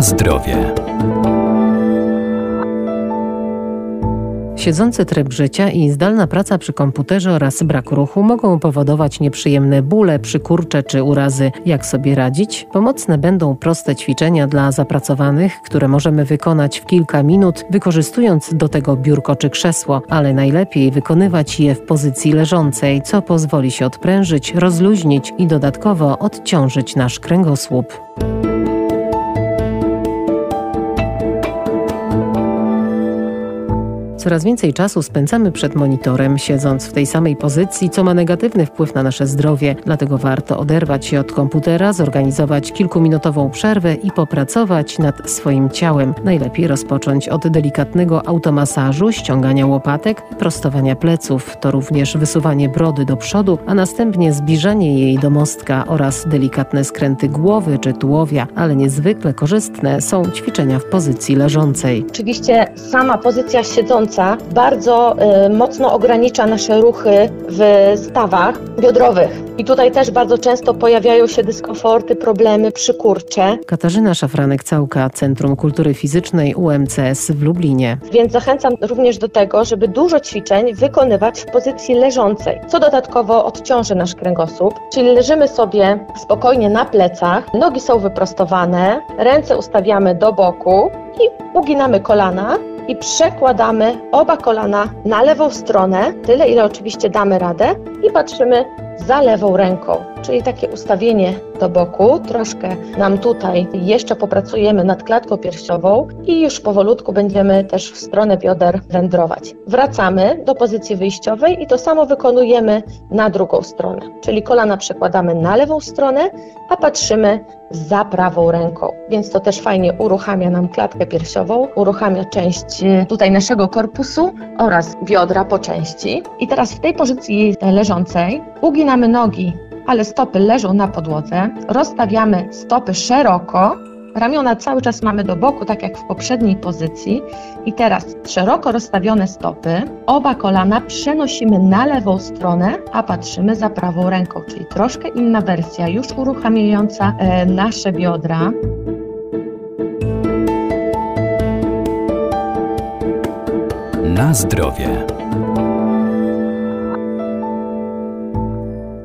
Zdrowie. Siedzący tryb życia i zdalna praca przy komputerze oraz brak ruchu mogą powodować nieprzyjemne bóle, przykurcze czy urazy. Jak sobie radzić? Pomocne będą proste ćwiczenia dla zapracowanych, które możemy wykonać w kilka minut, wykorzystując do tego biurko czy krzesło, ale najlepiej wykonywać je w pozycji leżącej, co pozwoli się odprężyć, rozluźnić i dodatkowo odciążyć nasz kręgosłup. Coraz więcej czasu spędzamy przed monitorem, siedząc w tej samej pozycji, co ma negatywny wpływ na nasze zdrowie. Dlatego warto oderwać się od komputera, zorganizować kilkuminutową przerwę i popracować nad swoim ciałem. Najlepiej rozpocząć od delikatnego automasażu, ściągania łopatek i prostowania pleców. To również wysuwanie brody do przodu, a następnie zbliżanie jej do mostka oraz delikatne skręty głowy czy tułowia, ale niezwykle korzystne są ćwiczenia w pozycji leżącej. Oczywiście sama pozycja siedząca bardzo y, mocno ogranicza nasze ruchy w stawach biodrowych. I tutaj też bardzo często pojawiają się dyskomforty, problemy, przykurcze. Katarzyna Szafranek-Całka, Centrum Kultury Fizycznej UMCS w Lublinie. Więc zachęcam również do tego, żeby dużo ćwiczeń wykonywać w pozycji leżącej, co dodatkowo odciąży nasz kręgosłup. Czyli leżymy sobie spokojnie na plecach, nogi są wyprostowane, ręce ustawiamy do boku i uginamy kolana i przekładamy oba kolana na lewą stronę, tyle ile oczywiście damy radę i patrzymy za lewą ręką, czyli takie ustawienie do boku. Troszkę nam tutaj jeszcze popracujemy nad klatką piersiową i już powolutku będziemy też w stronę bioder wędrować. Wracamy do pozycji wyjściowej i to samo wykonujemy na drugą stronę, czyli kolana przekładamy na lewą stronę, a patrzymy za prawą ręką. Więc to też fajnie uruchamia nam klatkę piersiową, uruchamia część e, tutaj naszego korpusu oraz biodra po części. I teraz w tej pozycji leżącej uginamy nogi, ale stopy leżą na podłodze, rozstawiamy stopy szeroko, Ramiona cały czas mamy do boku, tak jak w poprzedniej pozycji. I teraz szeroko rozstawione stopy, oba kolana przenosimy na lewą stronę, a patrzymy za prawą ręką, czyli troszkę inna wersja, już uruchamiająca e, nasze biodra. Na zdrowie.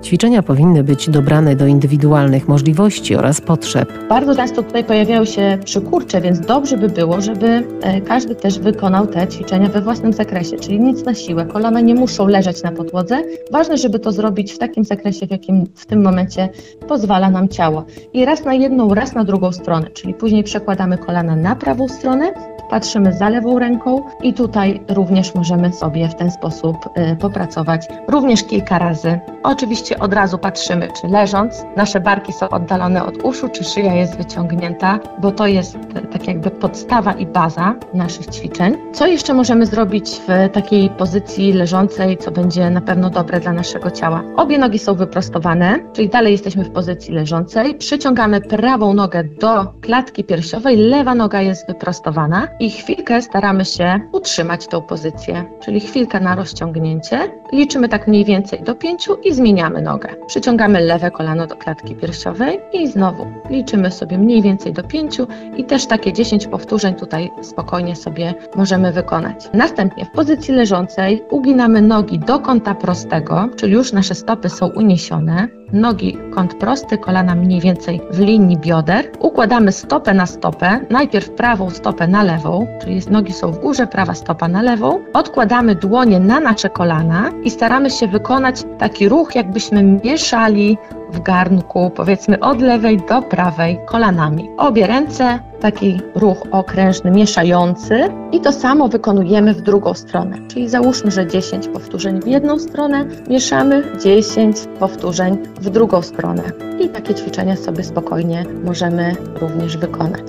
Ćwiczenia powinny być dobrane do indywidualnych możliwości oraz potrzeb. Bardzo często tutaj pojawiają się przykurcze, więc dobrze by było, żeby e, każdy też wykonał te ćwiczenia we własnym zakresie, czyli nic na siłę. Kolana nie muszą leżeć na podłodze. Ważne, żeby to zrobić w takim zakresie, w jakim w tym momencie pozwala nam ciało. I raz na jedną, raz na drugą stronę, czyli później przekładamy kolana na prawą stronę, patrzymy za lewą ręką i tutaj również możemy sobie w ten sposób y, popracować również kilka razy. Oczywiście od razu patrzymy, czy leżąc nasze barki są oddalone od uszu, czy szyja jest wyciągnięta, bo to jest tak jakby podstawa i baza naszych ćwiczeń. Co jeszcze możemy zrobić w takiej pozycji leżącej, co będzie na pewno dobre dla naszego ciała? Obie nogi są wyprostowane, czyli dalej jesteśmy w pozycji leżącej. Przyciągamy prawą nogę do klatki piersiowej, lewa noga jest wyprostowana i chwilkę staramy się utrzymać tą pozycję, czyli chwilkę na rozciągnięcie. Liczymy tak mniej więcej do pięciu i zmieniamy nogę. Przyciągamy lewe kolano do klatki piersiowej i znowu liczymy sobie mniej więcej do pięciu i też takie 10 powtórzeń tutaj spokojnie sobie możemy wykonać. Następnie w pozycji leżącej uginamy nogi do kąta prostego, czyli już nasze stopy są uniesione. Nogi kąt prosty, kolana mniej więcej w linii bioder. Układamy stopę na stopę, najpierw prawą stopę na lewą, czyli nogi są w górze, prawa stopa na lewą. Odkładamy dłonie na nasze kolana i staramy się wykonać taki ruch, jakbyśmy mieszali w garnku, powiedzmy od lewej do prawej kolanami. Obie ręce, taki ruch okrężny, mieszający i to samo wykonujemy w drugą stronę. Czyli załóżmy, że 10 powtórzeń w jedną stronę, mieszamy 10 powtórzeń w drugą stronę. I takie ćwiczenia sobie spokojnie możemy również wykonać.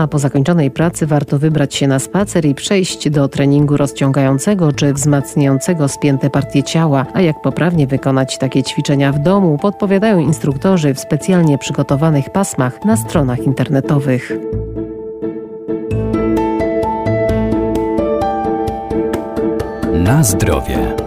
A po zakończonej pracy warto wybrać się na spacer i przejść do treningu rozciągającego czy wzmacniającego spięte partie ciała. A jak poprawnie wykonać takie ćwiczenia w domu, podpowiadają instruktorzy w specjalnie przygotowanych pasmach na stronach internetowych. Na zdrowie.